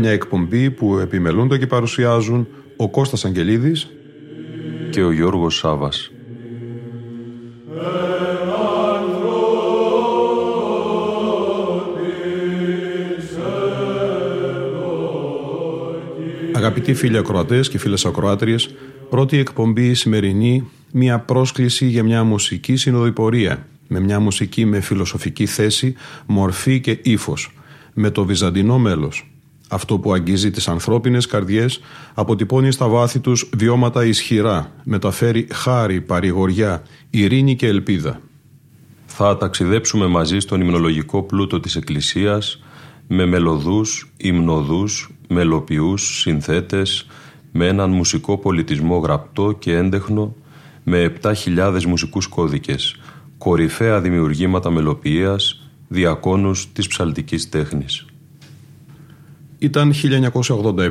Μια εκπομπή που επιμελούνται και παρουσιάζουν ο Κώστας Αγγελίδης και ο Γιώργος Σάβας. Αγαπητοί φίλοι ακροατές και φίλες ακροάτριες, πρώτη εκπομπή σημερινή, μια πρόσκληση για μια μουσική συνοδοιπορία, με μια μουσική με φιλοσοφική θέση, μορφή και ύφος, με το βυζαντινό μέλος, αυτό που αγγίζει τις ανθρώπινες καρδιές αποτυπώνει στα βάθη τους βιώματα ισχυρά, μεταφέρει χάρη, παρηγοριά, ειρήνη και ελπίδα. Θα ταξιδέψουμε μαζί στον υμνολογικό πλούτο της Εκκλησίας με μελωδούς, υμνοδούς, μελοποιούς, συνθέτες, με έναν μουσικό πολιτισμό γραπτό και έντεχνο, με 7.000 μουσικούς κώδικες, κορυφαία δημιουργήματα μελοποιίας, διακόνους της ψαλτικής τέχνης. Ήταν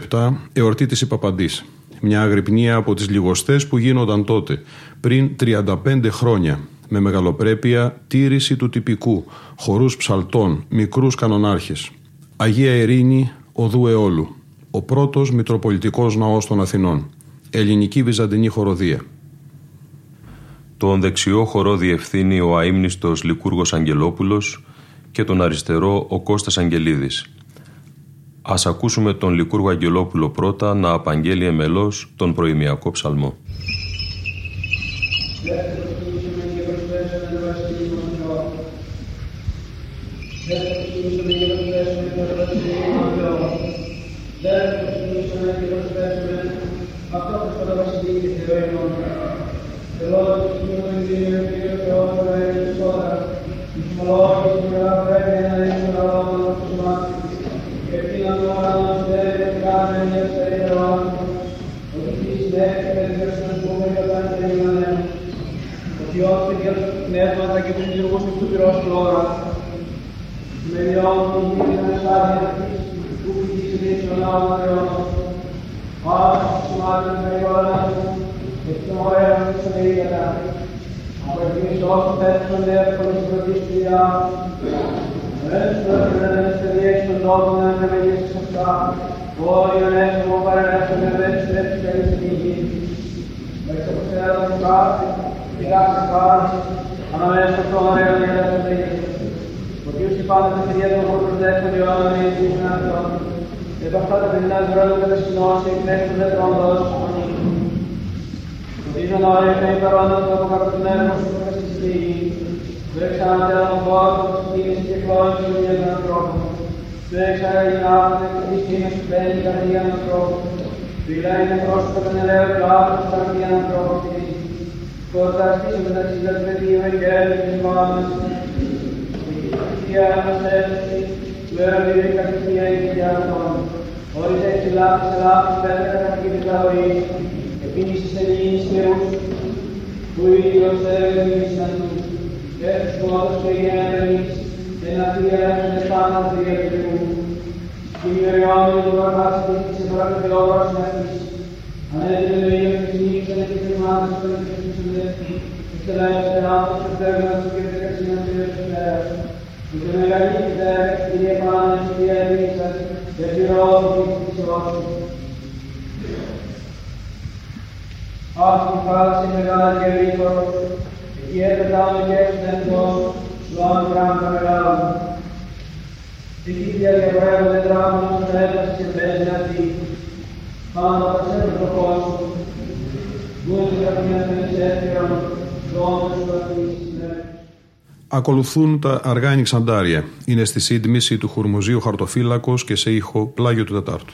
1987, εορτή της Υπαπαντής. Μια αγρυπνία από τις λιγοστές που γίνονταν τότε, πριν 35 χρόνια, με μεγαλοπρέπεια τήρηση του τυπικού, χορούς ψαλτών, μικρούς κανονάρχες. Αγία Ερήνη, οδού αιώλου. Ο πρώτος Μητροπολιτικός Ναός των Αθηνών. Ελληνική Βυζαντινή Χοροδία. Τον δεξιό χορό διευθύνει ο αείμνηστος Λικούργος Αγγελόπουλος και τον αριστερό ο Κώστας Αγγελίδης. Ας ακούσουμε τον Λικούργο Αγγελόπουλο πρώτα να απαγγέλει εμελώς τον προημιακό ψαλμό. Πνεύματα και τους λειτουργούς του πυρός τώρα. Με διόντων γίνανε σάρια που φυγήσει στον άλλο Θεό. Άρα σημάδι με όλα και στον ωραία της Αγίγατα. Από εκείνης όσοι πέφτουν εύκολα στην πρωτίστρια. Έτσι το έπρεπε να στεριέξει τον τόπο να εμελήσει αυτά. Όλοι οι ανέσμο παρελέσσουν με επιστρέψει καλή στην γη. Μέσα από σένα τον κάθε, και κάθε κάθε, ανάμεσα στο ωραίο για τα παιδιά. Ο Κύριος η πάντα τα παιδιά του χώρου δεύτερο Ιωάννα με εις την αυτό. Και από αυτά τα παιδιά του ρόλου κατασκηνώσει μέχρι του δεύτερου δώσου φωνή. Το δίδον ωραίο και υπερόντο του αποκαρτωμένου σου που στη στιγμή. Δεν ξανατέλα τον κόσμο της κίνησης και χρόνης του για τον ανθρώπο. Δεν ξαναγινάται και τη σκήνη σου μπαίνει η καρδία του ανθρώπου. Φυλάει είναι πρόσωπο τον ελαίο και ο άνθρωπος στην καρδία του ανθρώπου Κονταστής μεταξύ των πεδίων εγγέλων της μάνας, η ανασέλωση του έρωβη κατοικία και αυτών. Όλες έτσι λάθος λάθος πέρα κατά την καταγωγή, επίσης της ελληνικής Θεούς, που οι ίδιος έρωβησαν τους, και τους πόδους και γέναν εμείς, και να διέρευσουν πάνω από τη Θεού. Δημιουργιόμενοι του βαρβάστη της ευρωπαϊκής αυτής, ανέβηκε το ίδιο και συνήθιζαν και θερμάτες των Ύστερα esperamos que pernas que te casinan de esperas. Y que me galite y de panes y de risas, de pirosos y sosos. Ach, die falsche Megala Jericho, et jeder Dame Gestendos, Luan Branca Megala. Die Kidia Guerrero de Drama, non serve se bene a ti. Quando a sempre proposto, due capimenti di sette Ακολουθούν τα αργά νηξαντάρια. Είναι στη σύντμηση του Χουρμουζίου Χαρτοφύλακος και σε ήχο πλάγιο του Τετάρτου.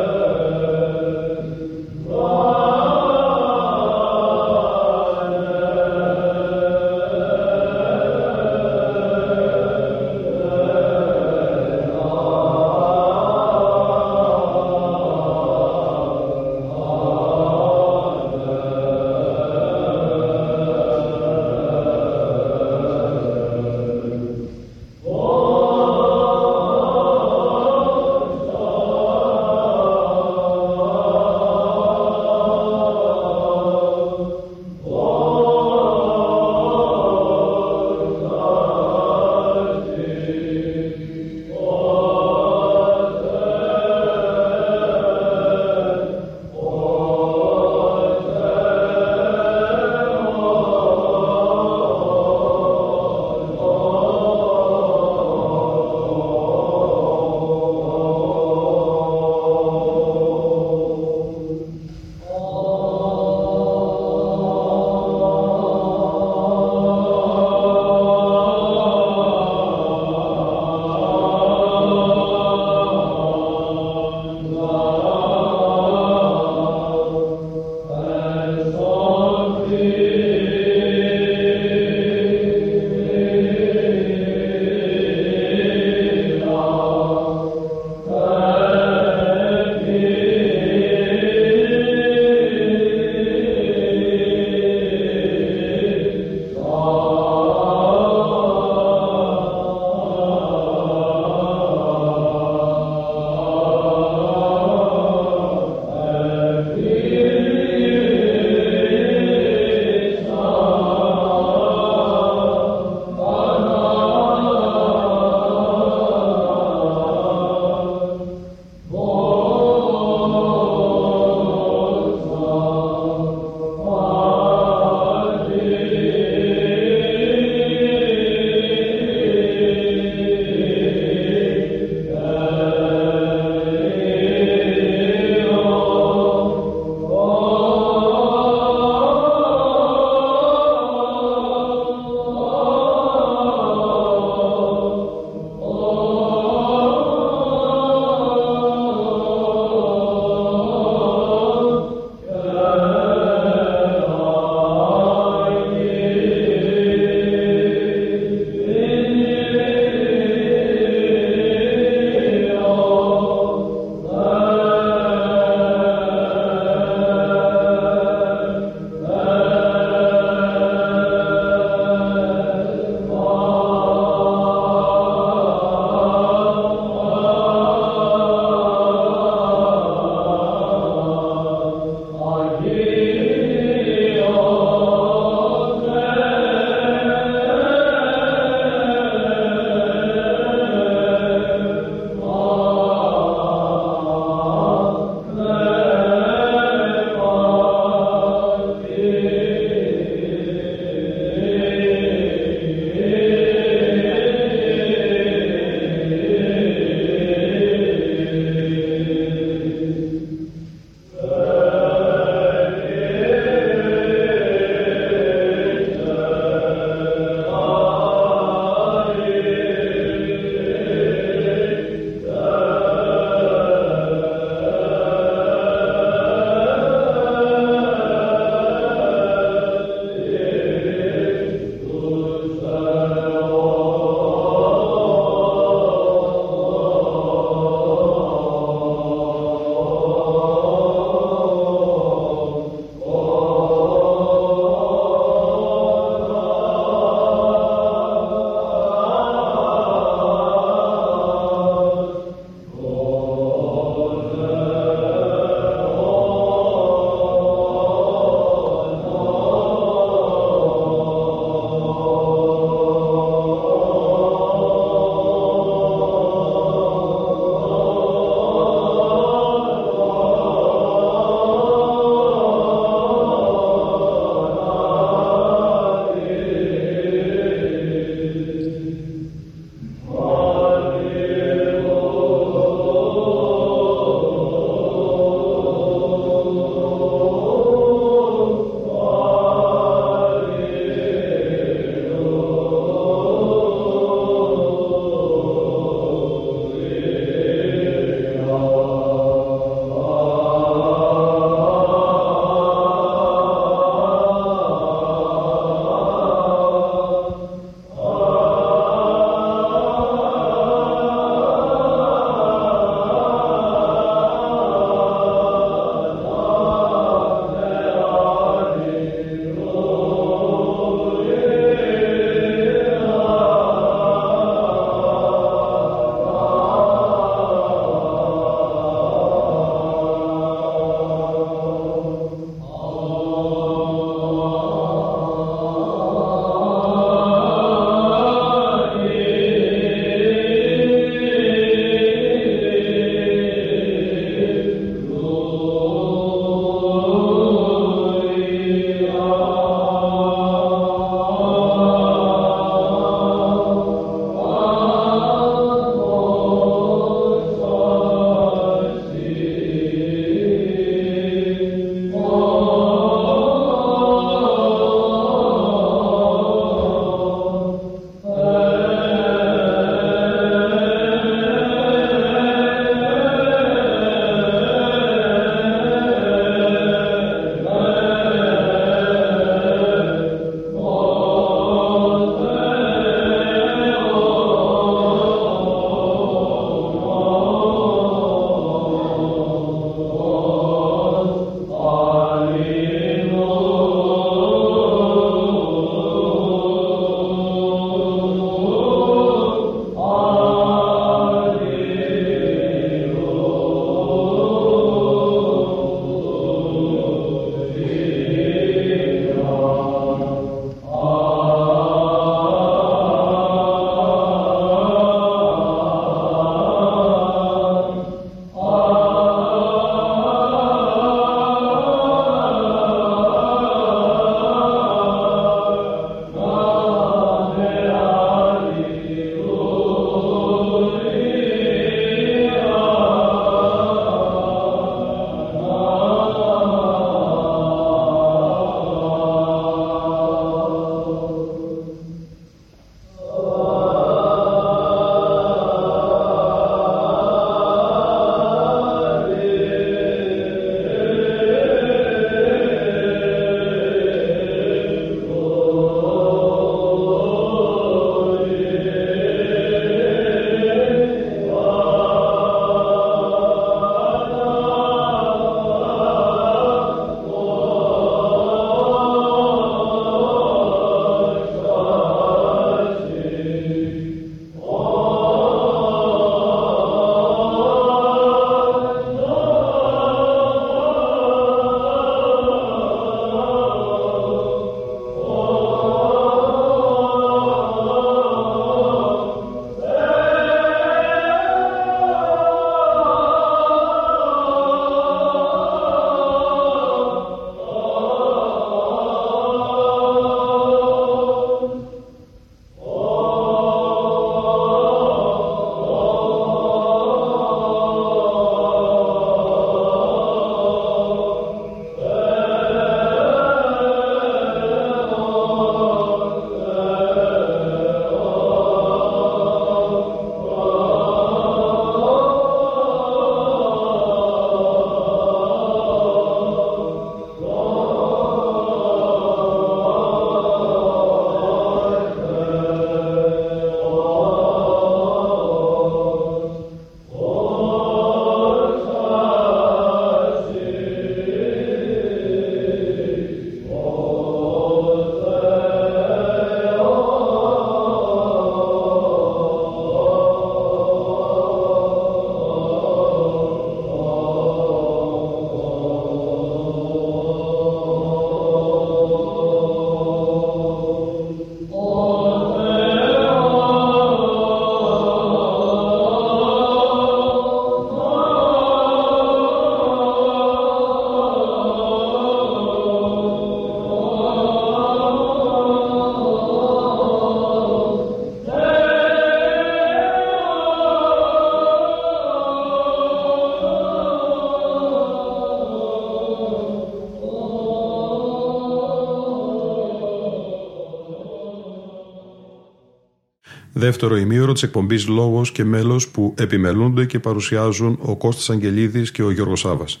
Δεύτερο ημίωρο της εκπομπής Λόγος και Μέλος που επιμελούνται και παρουσιάζουν ο Κώστας Αγγελίδης και ο Γιώργος Σάβας.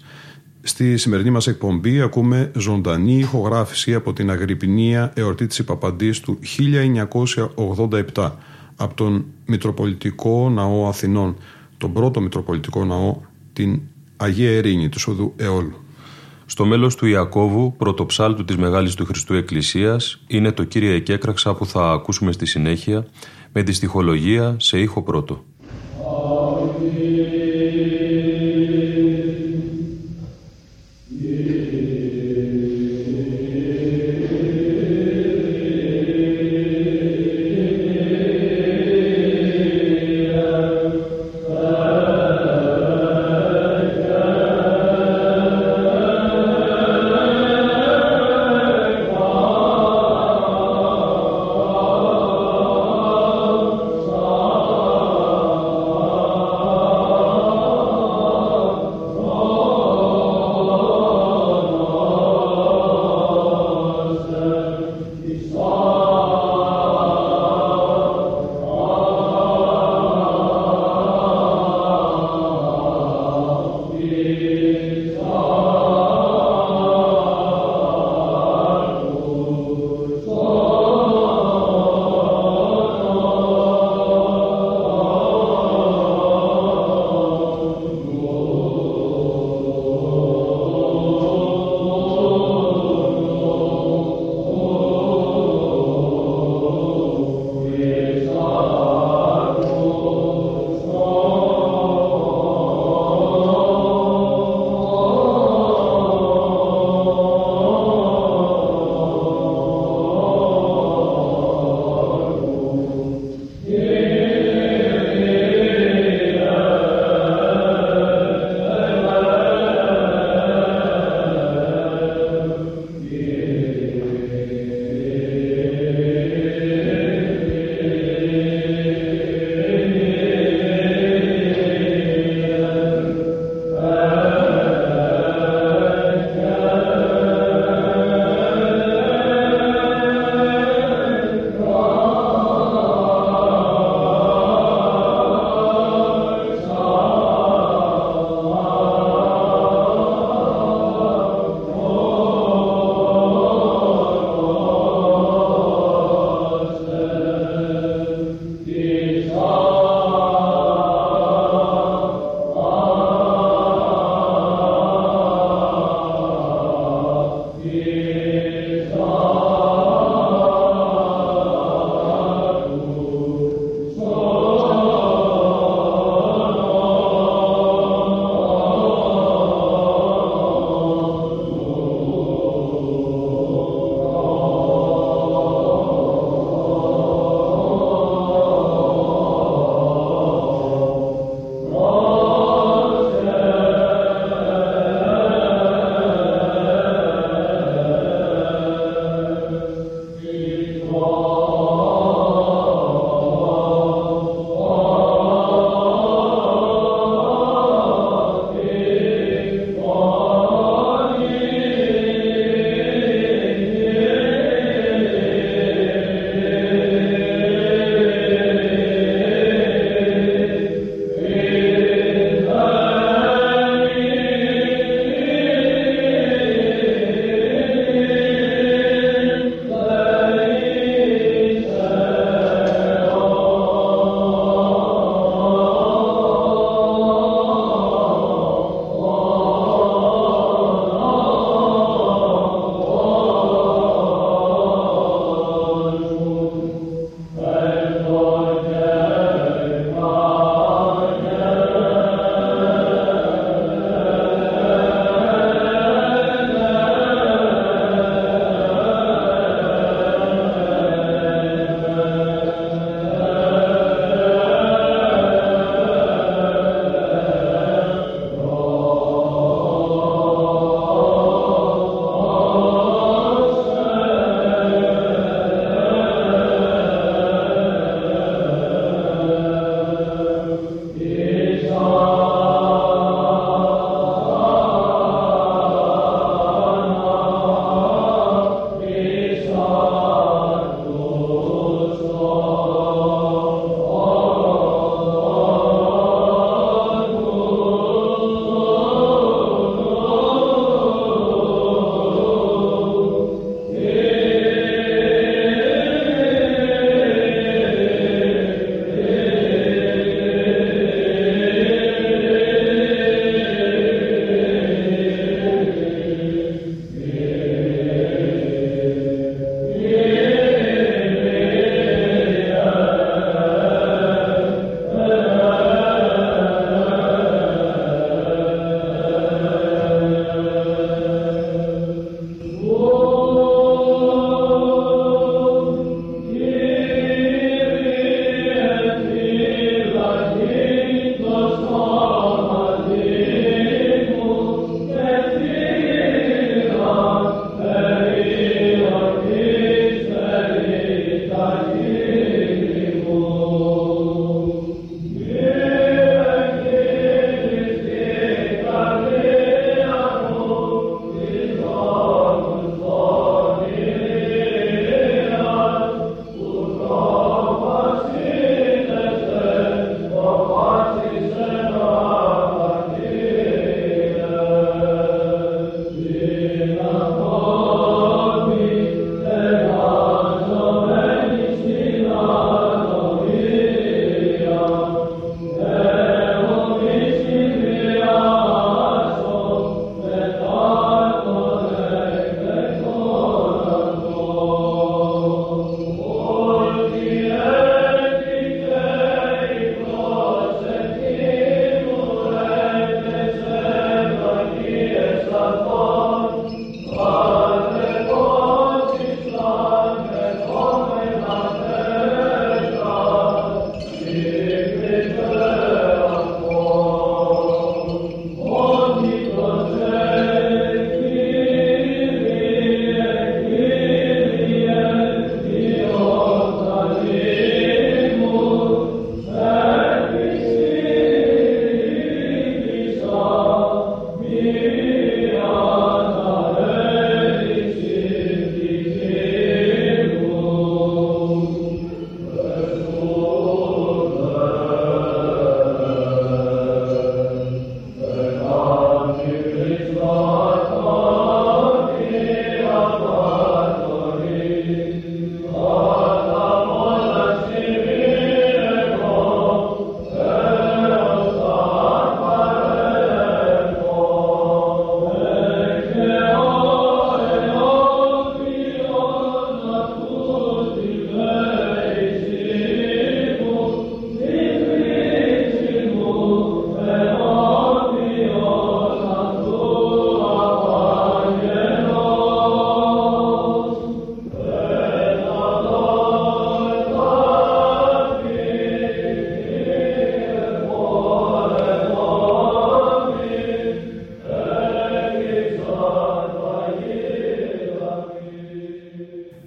Στη σημερινή μας εκπομπή ακούμε ζωντανή ηχογράφηση από την Αγρυπνία εορτή της Υπαπαντής του 1987 από τον Μητροπολιτικό Ναό Αθηνών, τον πρώτο Μητροπολιτικό Ναό, την Αγία Ερήνη του Σοδού Εόλου. Στο μέλος του Ιακώβου, πρωτοψάλτου της Μεγάλης του Χριστού Εκκλησίας, είναι το κύριε Εκέκραξα που θα ακούσουμε στη συνέχεια με τη στοιχολογία σε ήχο πρώτο.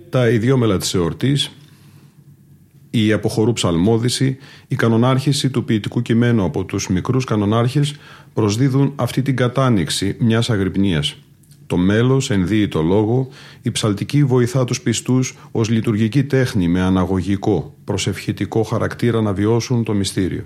Τα ιδιόμελα της εορτής, η αποχωρού ψαλμόδηση, η κανονάρχηση του ποιητικού κειμένου από τους μικρούς κανονάρχες προσδίδουν αυτή την κατάνοιξη μιας αγρυπνίας. Το μέλος ενδύει το λόγο, η ψαλτική βοηθά τους πιστούς ως λειτουργική τέχνη με αναγωγικό, προσευχητικό χαρακτήρα να βιώσουν το μυστήριο.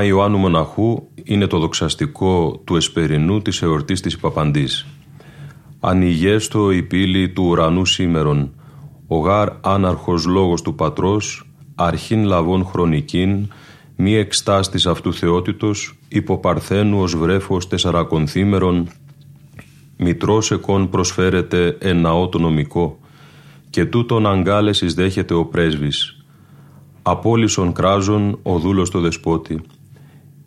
Ποίημα Ιωάννου Μοναχού είναι το δοξαστικό του εσπερινού της εορτής της Παπαντής. Ανοιγέστο η πύλη του ουρανού σήμερον, ο γάρ άναρχος λόγος του πατρός, αρχήν λαβών χρονικήν, μη εξτάστης αυτού θεότητος, υποπαρθένου ως βρέφος τεσσαρακονθήμερον, μητρός εκών προσφέρεται εν ναό το νομικό, και τούτον αγκάλεσης δέχεται ο πρέσβης, Απόλυσον κράζον ο δούλος το δεσπότη.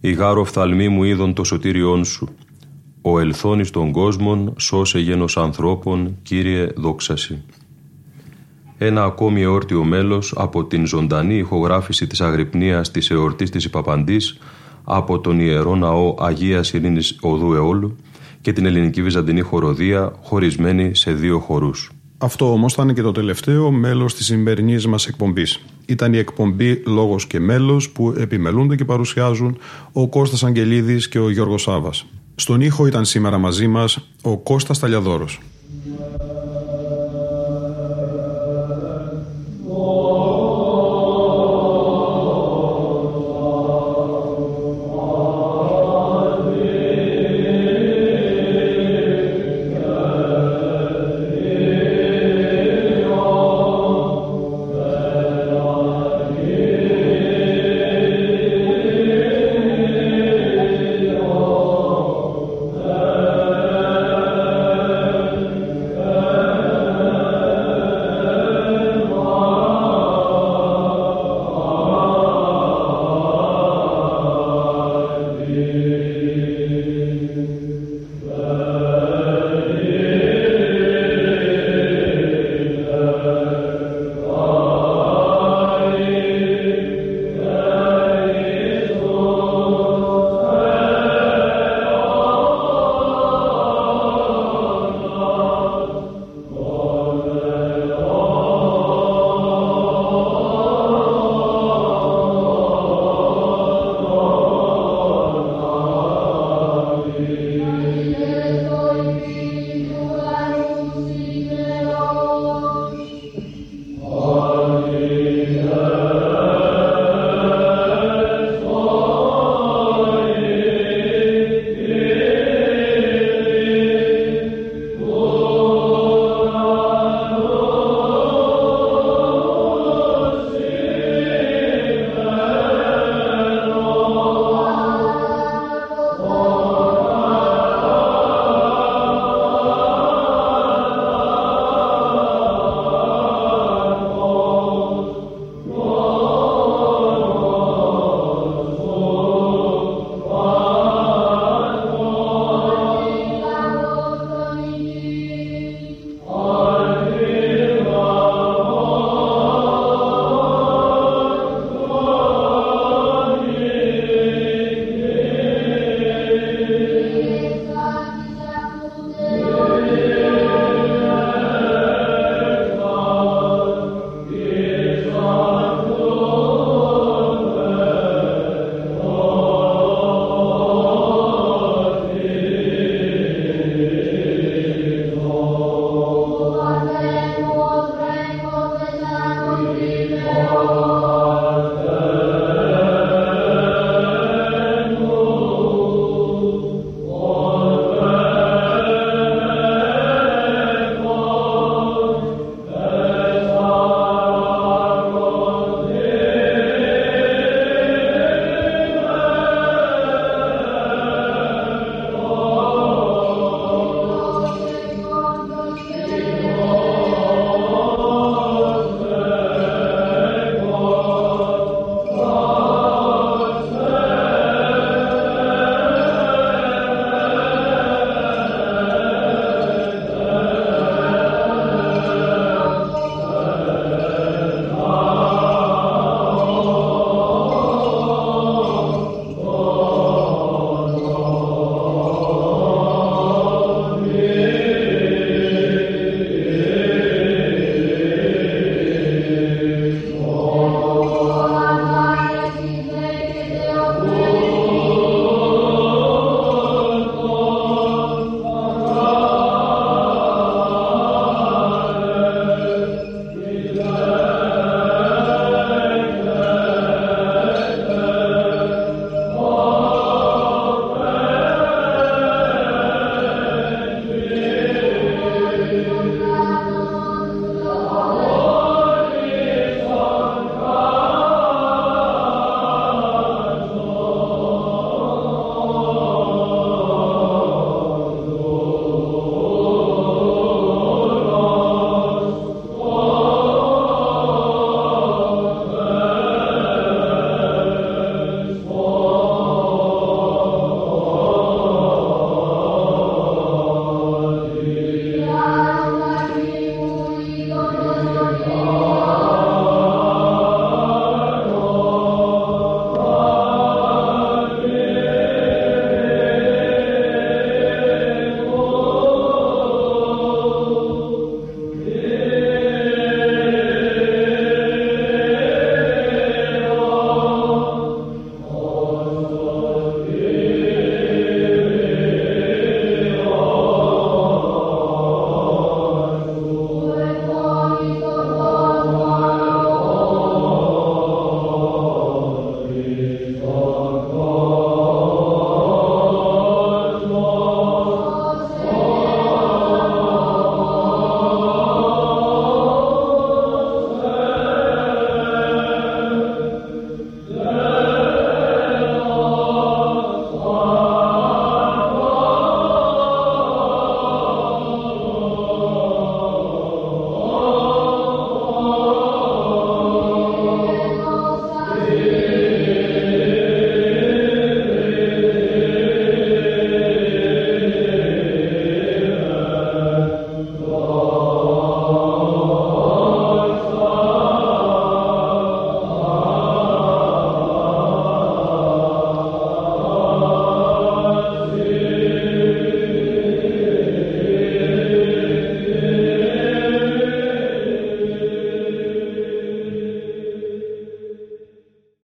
Η γάρο φθαλμή μου είδον το σωτήριόν σου. Ο ελθόνης των κόσμων σώσε γένος ανθρώπων, Κύριε δόξαση. Ένα ακόμη εόρτιο μέλος από την ζωντανή ηχογράφηση της Αγρυπνίας της εορτής της Ιπαπαντής από τον Ιερό Ναό Αγίας Ειρήνης Οδού Εόλου και την ελληνική βυζαντινή χοροδία χωρισμένη σε δύο χορούς. Αυτό όμως θα είναι και το τελευταίο μέλος της σημερινής μας εκπομπής. Ήταν η εκπομπή Λόγος και Μέλος που επιμελούνται και παρουσιάζουν ο Κώστας Αγγελίδης και ο Γιώργος Σάβα. Στον ήχο ήταν σήμερα μαζί μας ο Κώστας Ταλιαδόρος.